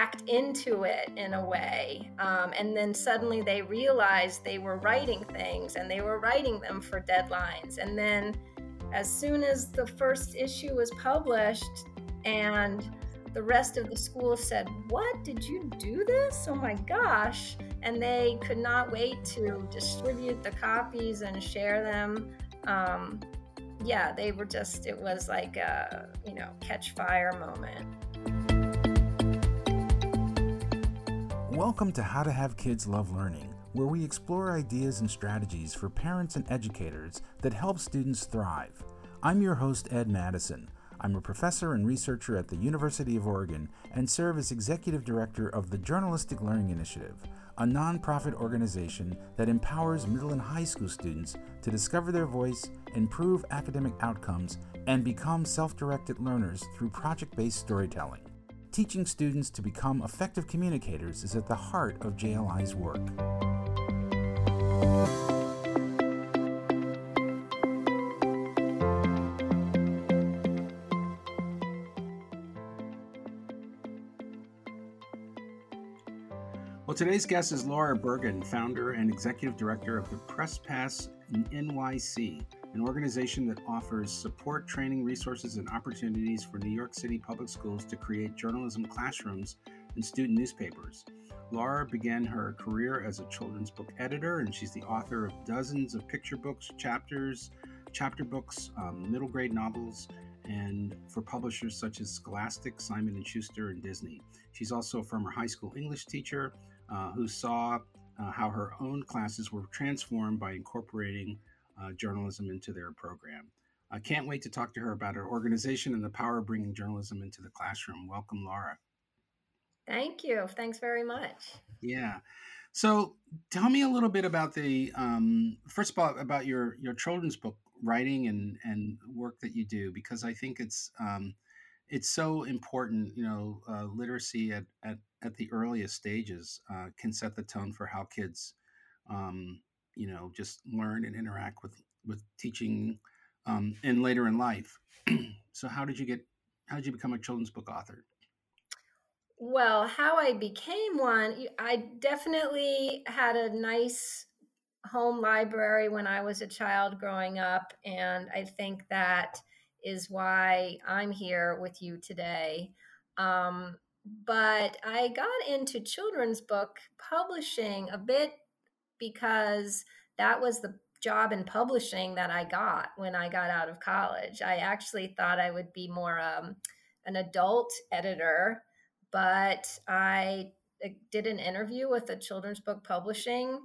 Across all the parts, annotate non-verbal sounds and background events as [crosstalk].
backed into it in a way. Um, and then suddenly they realized they were writing things and they were writing them for deadlines. And then as soon as the first issue was published and the rest of the school said, What? Did you do this? Oh my gosh. And they could not wait to distribute the copies and share them. Um, yeah, they were just, it was like a, you know, catch fire moment. Welcome to How to Have Kids Love Learning, where we explore ideas and strategies for parents and educators that help students thrive. I'm your host, Ed Madison. I'm a professor and researcher at the University of Oregon and serve as executive director of the Journalistic Learning Initiative, a nonprofit organization that empowers middle and high school students to discover their voice, improve academic outcomes, and become self directed learners through project based storytelling. Teaching students to become effective communicators is at the heart of JLI's work. Well, today's guest is Lara Bergen, founder and executive director of the Press Pass in NYC, an organization that offers support, training, resources, and opportunities for New York City public schools to create journalism classrooms and student newspapers. Lara began her career as a children's book editor, and she's the author of dozens of picture books, chapters, chapter books, um, middle grade novels, and for publishers such as Scholastic, Simon and Schuster, and Disney. She's also a former high school English teacher uh, who saw uh, how her own classes were transformed by incorporating uh, journalism into their program. I can't wait to talk to her about her organization and the power of bringing journalism into the classroom. Welcome, Lara. Thank you. Thanks very much. Yeah. So tell me a little bit about the um, first of all about your your children's book writing and and work that you do because I think it's um, it's so important. You know, uh, literacy at, at at the earliest stages uh, can set the tone for how kids um, you know just learn and interact with with teaching um, and later in life. [clears throat] So how did you get how did you become a children's book author? Well how i became one i definitely had a nice home library when i was a child growing up and i think that is why i'm here with you today. Um, but i got into children's book publishing a bit because that was the job in publishing that I got when I got out of college. I actually thought I would be more um, an adult editor, but I did an interview with a children's book publishing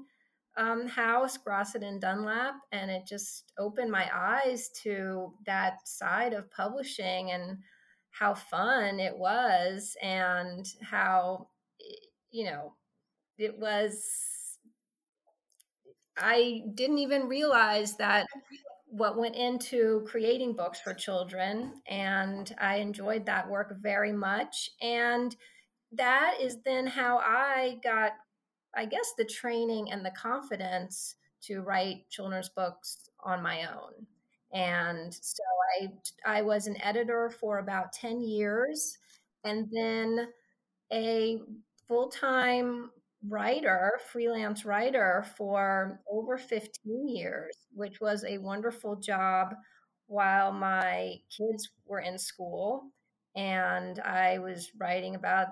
um, house, Grosset and Dunlap, and it just opened my eyes to that side of publishing and how fun it was and how you know it was I didn't even realize that what went into creating books for children. And I enjoyed that work very much. And that is then how I got, I guess, the training and the confidence to write children's books on my own. And so I, I was an editor for about 10 years and then a full time writer, freelance writer for over 15 years, which was a wonderful job while my kids were in school. And I was writing about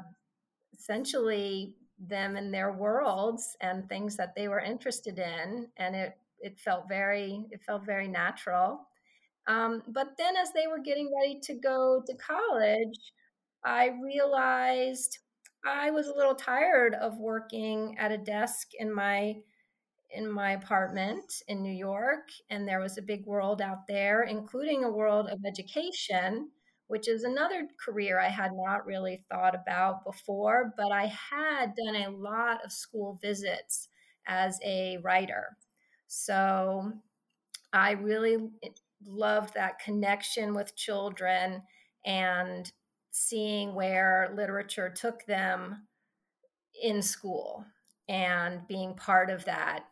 essentially them and their worlds and things that they were interested in. And it, it felt very, it felt very natural. Um, but then as they were getting ready to go to college, I realized I was a little tired of working at a desk in my in my apartment in New York and there was a big world out there including a world of education which is another career I had not really thought about before but I had done a lot of school visits as a writer. So I really loved that connection with children and seeing where literature took them in school and being part of that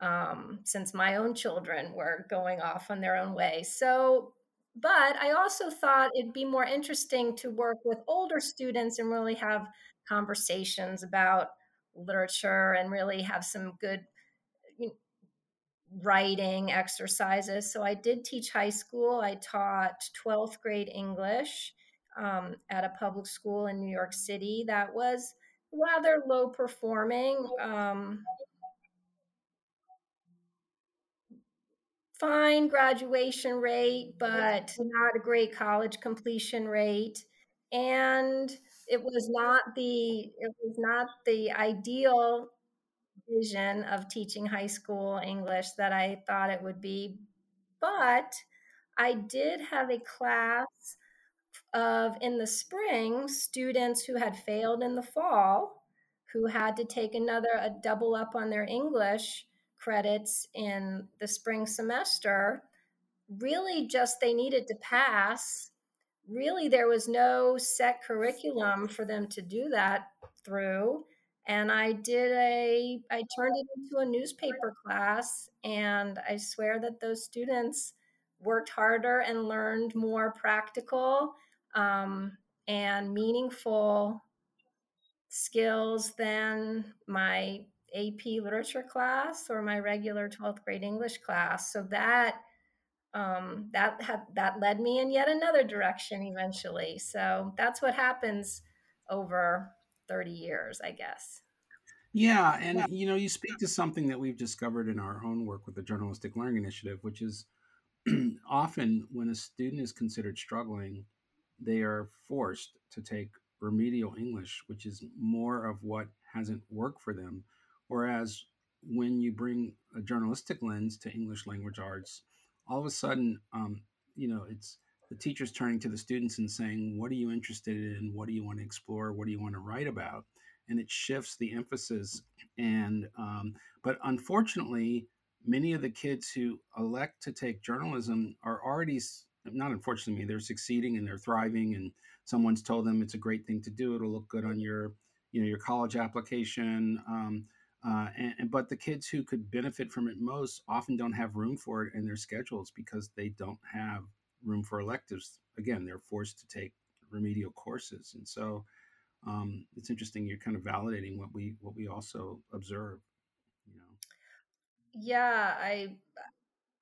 um, since my own children were going off on their own way. So, but I also thought it'd be more interesting to work with older students and really have conversations about literature and really have some good writing exercises. So I did teach high school. I taught 12th grade English um, at a public school in New York City that was rather low performing. Um, fine graduation rate, but not a great college completion rate. And it was not the it was not the ideal vision of teaching high school English that I thought it would be. But I did have a class of in the spring students who had failed in the fall who had to take another a double up on their English credits in the spring semester really just they needed to pass. Really there was no set curriculum for them to do that through. And i did a i turned it into a newspaper class and i swear that those students worked harder and learned more practical um, and meaningful skills than my ap literature class or my regular 12th grade english class so that um, that had that led me in yet another direction eventually. So that's what happens over 30 years, I guess. Yeah, and you know, you speak to something that we've discovered in our own work with the Journalistic Learning Initiative, which is [clears throat] often when a student is considered struggling, they are forced to take remedial English, which is more of what hasn't worked for them. Whereas when you bring a journalistic lens to English language arts, all of a sudden, um, you know, it's the teachers turning to the students and saying, "What are you interested in? What do you want to explore? What do you want to write about?" And it shifts the emphasis. And um, but unfortunately, many of the kids who elect to take journalism are already not unfortunately they're succeeding and they're thriving and someone's told them it's a great thing to do it'll look good on your you know your college application um, uh, and, but the kids who could benefit from it most often don't have room for it in their schedules because they don't have room for electives. Again, they're forced to take remedial courses, and so um, it's interesting. You're kind of validating what we what we also observe. You know. Yeah, I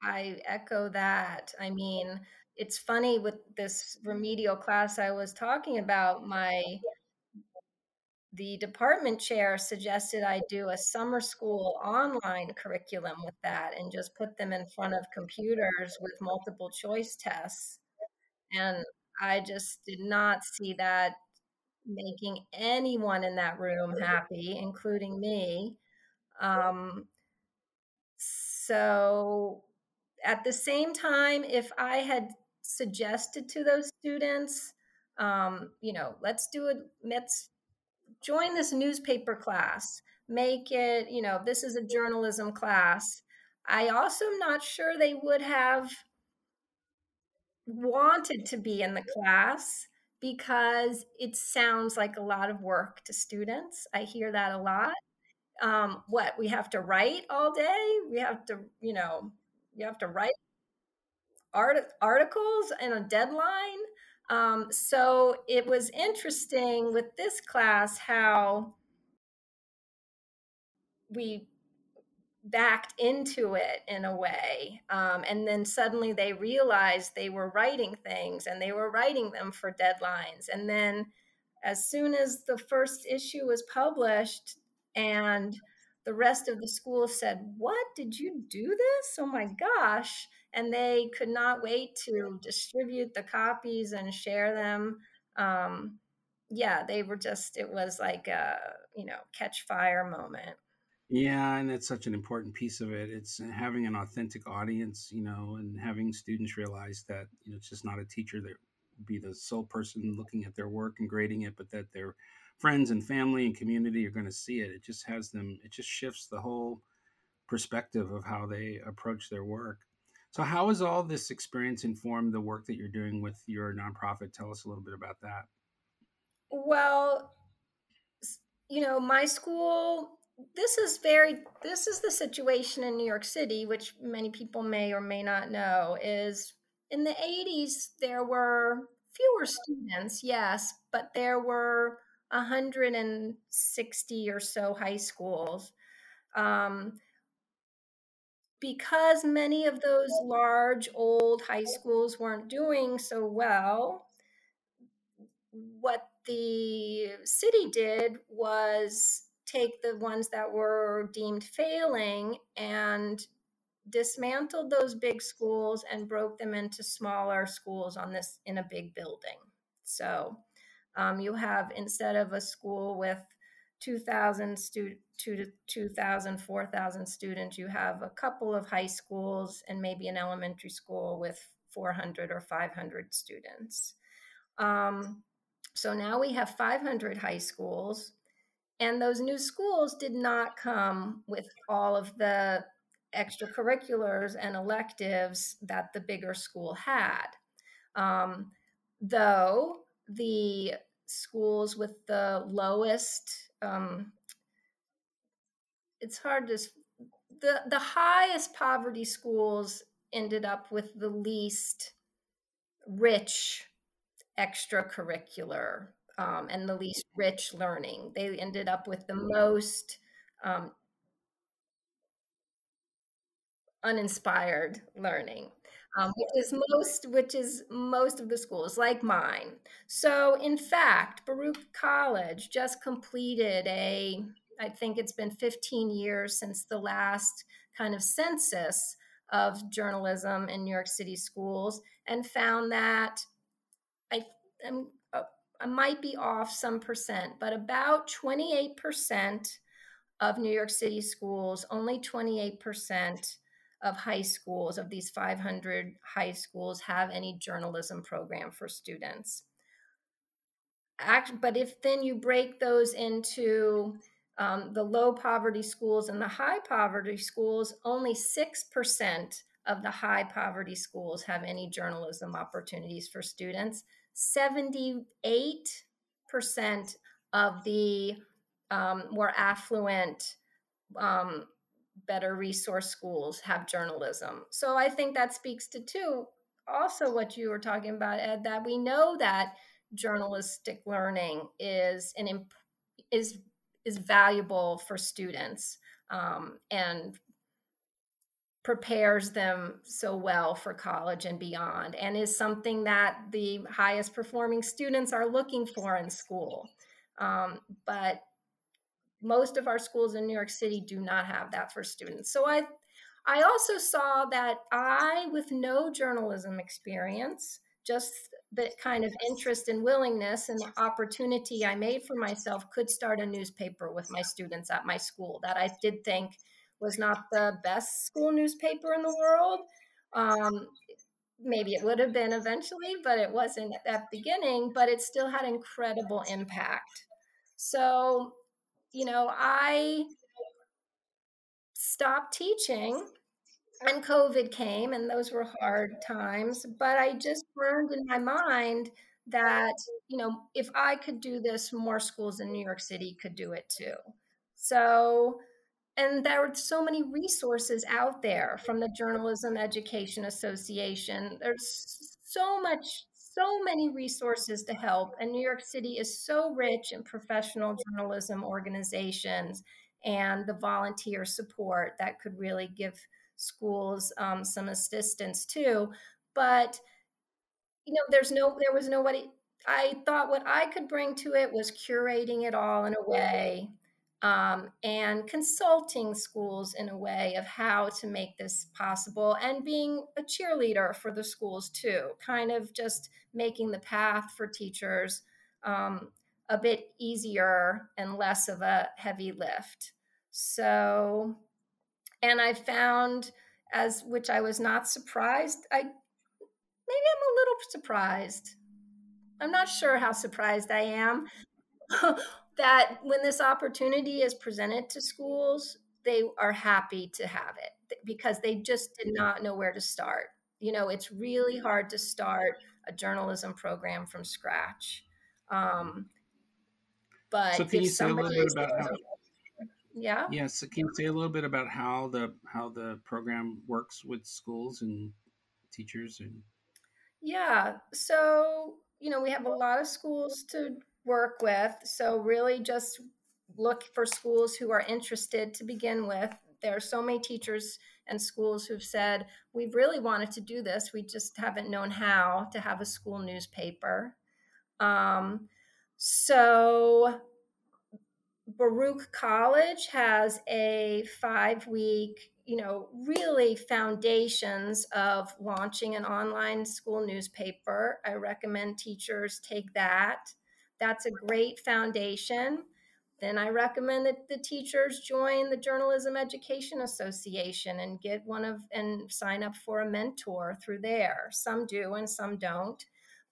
I echo that. I mean, it's funny with this remedial class I was talking about. My the department chair suggested I do a summer school online curriculum with that and just put them in front of computers with multiple choice tests. And I just did not see that making anyone in that room happy, including me. Um, so at the same time, if I had suggested to those students, um, you know, let's do it, let's join this newspaper class. Make it you know this is a journalism class. I also am not sure they would have wanted to be in the class because it sounds like a lot of work to students. I hear that a lot. Um, what we have to write all day? We have to you know you have to write art- articles and a deadline um, so it was interesting with this class how we backed into it in a way. Um, and then suddenly they realized they were writing things and they were writing them for deadlines. And then as soon as the first issue was published and the rest of the school said, What? Did you do this? Oh my gosh and they could not wait to distribute the copies and share them. Um, yeah, they were just, it was like a, you know, catch fire moment. Yeah, and that's such an important piece of it. It's having an authentic audience, you know, and having students realize that, you know, it's just not a teacher that be the sole person looking at their work and grading it, but that their friends and family and community are going to see it. It just has them, it just shifts the whole perspective of how they approach their work. So, how has all this experience informed the work that you're doing with your nonprofit? Tell us a little bit about that. Well, you know, my school, this is very, this is the situation in New York City, which many people may or may not know, is in the 80s, there were fewer students, yes, but there were 160 or so high schools. Um, because many of those large old high schools weren't doing so well, what the city did was take the ones that were deemed failing and dismantled those big schools and broke them into smaller schools on this in a big building. So um, you have instead of a school with 2,000 students, 2,000, 4,000 students, you have a couple of high schools and maybe an elementary school with 400 or 500 students. Um, so now we have 500 high schools, and those new schools did not come with all of the extracurriculars and electives that the bigger school had. Um, though the schools with the lowest, um, it's hard to, the, the highest poverty schools ended up with the least rich extracurricular um, and the least rich learning. They ended up with the most um, uninspired learning. Um, which is most which is most of the schools like mine. So in fact baruch college just completed a i think it's been 15 years since the last kind of census of journalism in new york city schools and found that i am uh, i might be off some percent but about 28% of new york city schools only 28% of high schools, of these 500 high schools, have any journalism program for students. Act, but if then you break those into um, the low poverty schools and the high poverty schools, only 6% of the high poverty schools have any journalism opportunities for students. 78% of the um, more affluent um, better resource schools have journalism. So I think that speaks to too also what you were talking about Ed that we know that journalistic learning is an imp- is is valuable for students um, and prepares them so well for college and beyond and is something that the highest performing students are looking for in school um, but most of our schools in New York City do not have that for students. So I I also saw that I with no journalism experience, just the kind of interest and willingness and the opportunity I made for myself could start a newspaper with my students at my school that I did think was not the best school newspaper in the world. Um, maybe it would have been eventually, but it wasn't at that beginning, but it still had incredible impact. So you know, I stopped teaching and COVID came, and those were hard times. But I just burned in my mind that, you know, if I could do this, more schools in New York City could do it too. So, and there are so many resources out there from the Journalism Education Association. There's so much so many resources to help. And New York City is so rich in professional journalism organizations and the volunteer support that could really give schools um, some assistance too. But you know, there's no, there was nobody. I thought what I could bring to it was curating it all in a way um, and consulting schools in a way of how to make this possible and being a cheerleader for the schools too, kind of just making the path for teachers um, a bit easier and less of a heavy lift. So, and I found as which I was not surprised. I maybe I'm a little surprised. I'm not sure how surprised I am. [laughs] that when this opportunity is presented to schools, they are happy to have it because they just did not know where to start. You know, it's really hard to start a journalism program from scratch. Um, but so can you say a little bit about how? Yeah. Yes. Yeah, so can you say a little bit about how the how the program works with schools and teachers and? Yeah. So you know, we have a lot of schools to work with. So, really, just look for schools who are interested to begin with. There are so many teachers and schools who've said, We've really wanted to do this. We just haven't known how to have a school newspaper. Um, so, Baruch College has a five week, you know, really foundations of launching an online school newspaper. I recommend teachers take that. That's a great foundation. Then I recommend that the teachers join the Journalism Education Association and get one of and sign up for a mentor through there. Some do and some don't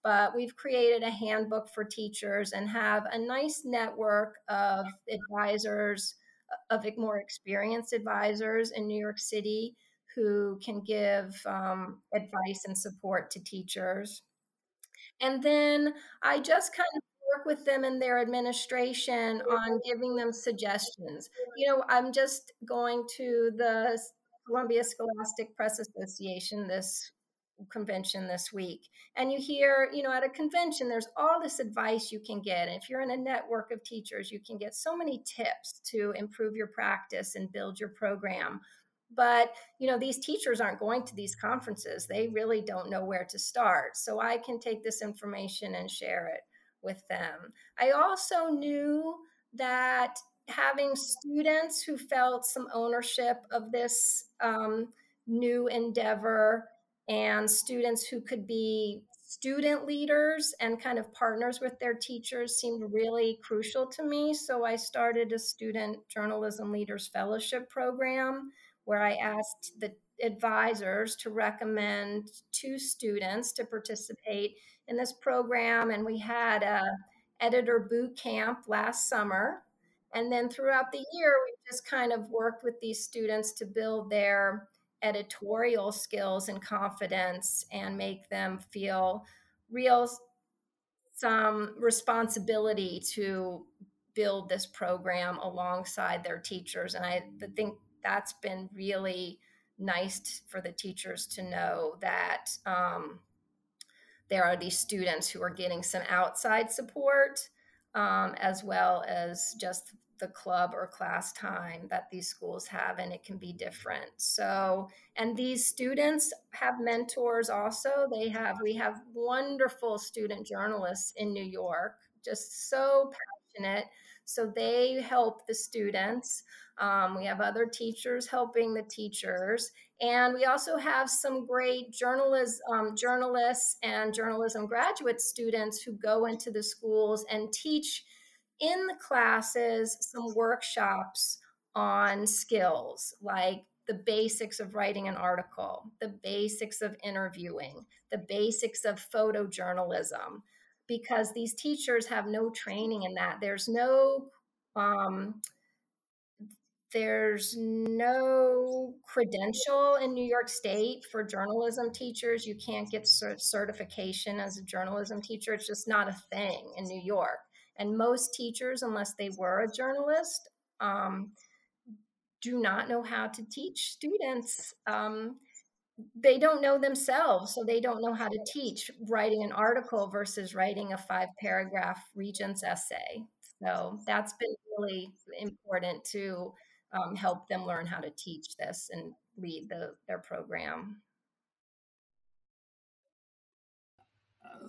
but we've created a handbook for teachers and have a nice network of advisors of more experienced advisors in new york city who can give um, advice and support to teachers and then i just kind of work with them in their administration on giving them suggestions. You know i'm just going to the columbia scholastic press association this convention this week and you hear you know at a convention there's all this advice you can get and if you're in a network of teachers you can get so many tips to improve your practice and build your program. But you know these teachers aren't going to these conferences. They really don't know where to start. So i can take this information and share it with them i also knew that having students who felt some ownership of this um, new endeavor and students who could be student leaders and kind of partners with their teachers seemed really crucial to me. So I started a student journalism leaders fellowship program where I asked the advisors to recommend two students to participate in this program and we had a editor boot camp last summer. And then throughout the year we just kind of worked with these students to build their editorial skills and confidence and make them feel real some responsibility to build this program alongside their teachers. And i think that's been really nice for the teachers to know that um, there are these students who are getting some outside support um, as well as just the club or class time that these schools have and it can be different. So and these students have mentors also. They have we have wonderful student journalists in new york just so passionate so they help the students. Um, we have other teachers helping the teachers. And we also have some great journalists um, journalists and journalism graduate students who go into the schools and teach in the classes some workshops on skills like the basics of writing an article, the basics of interviewing, the basics of photojournalism, because these teachers have no training in that. There's no um, there's no credential in New York State for journalism teachers. You can't get certification as a journalism teacher. It's just not a thing in New York. And most teachers, unless they were a journalist, um, do not know how to teach students. Um, they don't know themselves, so they don't know how to teach writing an article versus writing a five paragraph Regents essay. So that's been really important to um, help them learn how to teach this and lead the, their program.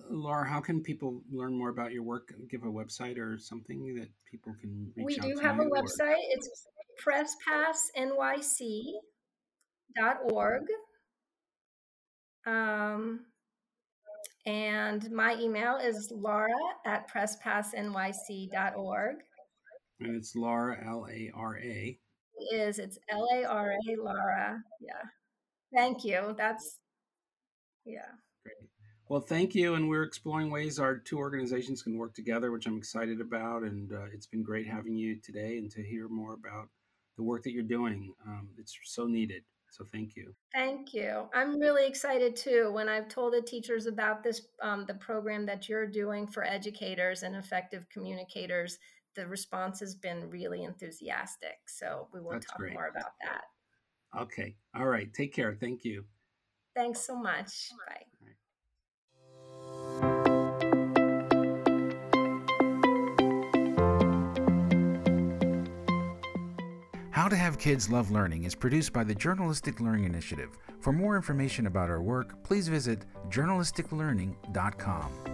Lara, how can people learn more about your work? Give a website or something that people can reach out to. We do have a website. Or... It's presspassnyc.org. Um, and my email is lara at presspassnyc.org. And it's Lara, L A R A. It is. It's L A R A, Lara. Yeah. Thank you. That's, yeah. Great. Well, thank you. And we're exploring ways our two organizations can work together, which I'm excited about. And uh, it's been great having you today and to hear more about the work that you're doing. Um, it's so needed. So thank you. Thank you. I'm really excited too. When I've told the teachers about this, um, the program that you're doing for educators and effective communicators, the response has been really enthusiastic. So we will That's talk great. more about that. Okay. All right. Take care. Thank you. Thanks so much. Bye. To Have Kids Love Learning is produced by the Journalistic Learning Initiative. For more information about our work, please visit journalisticlearning.com.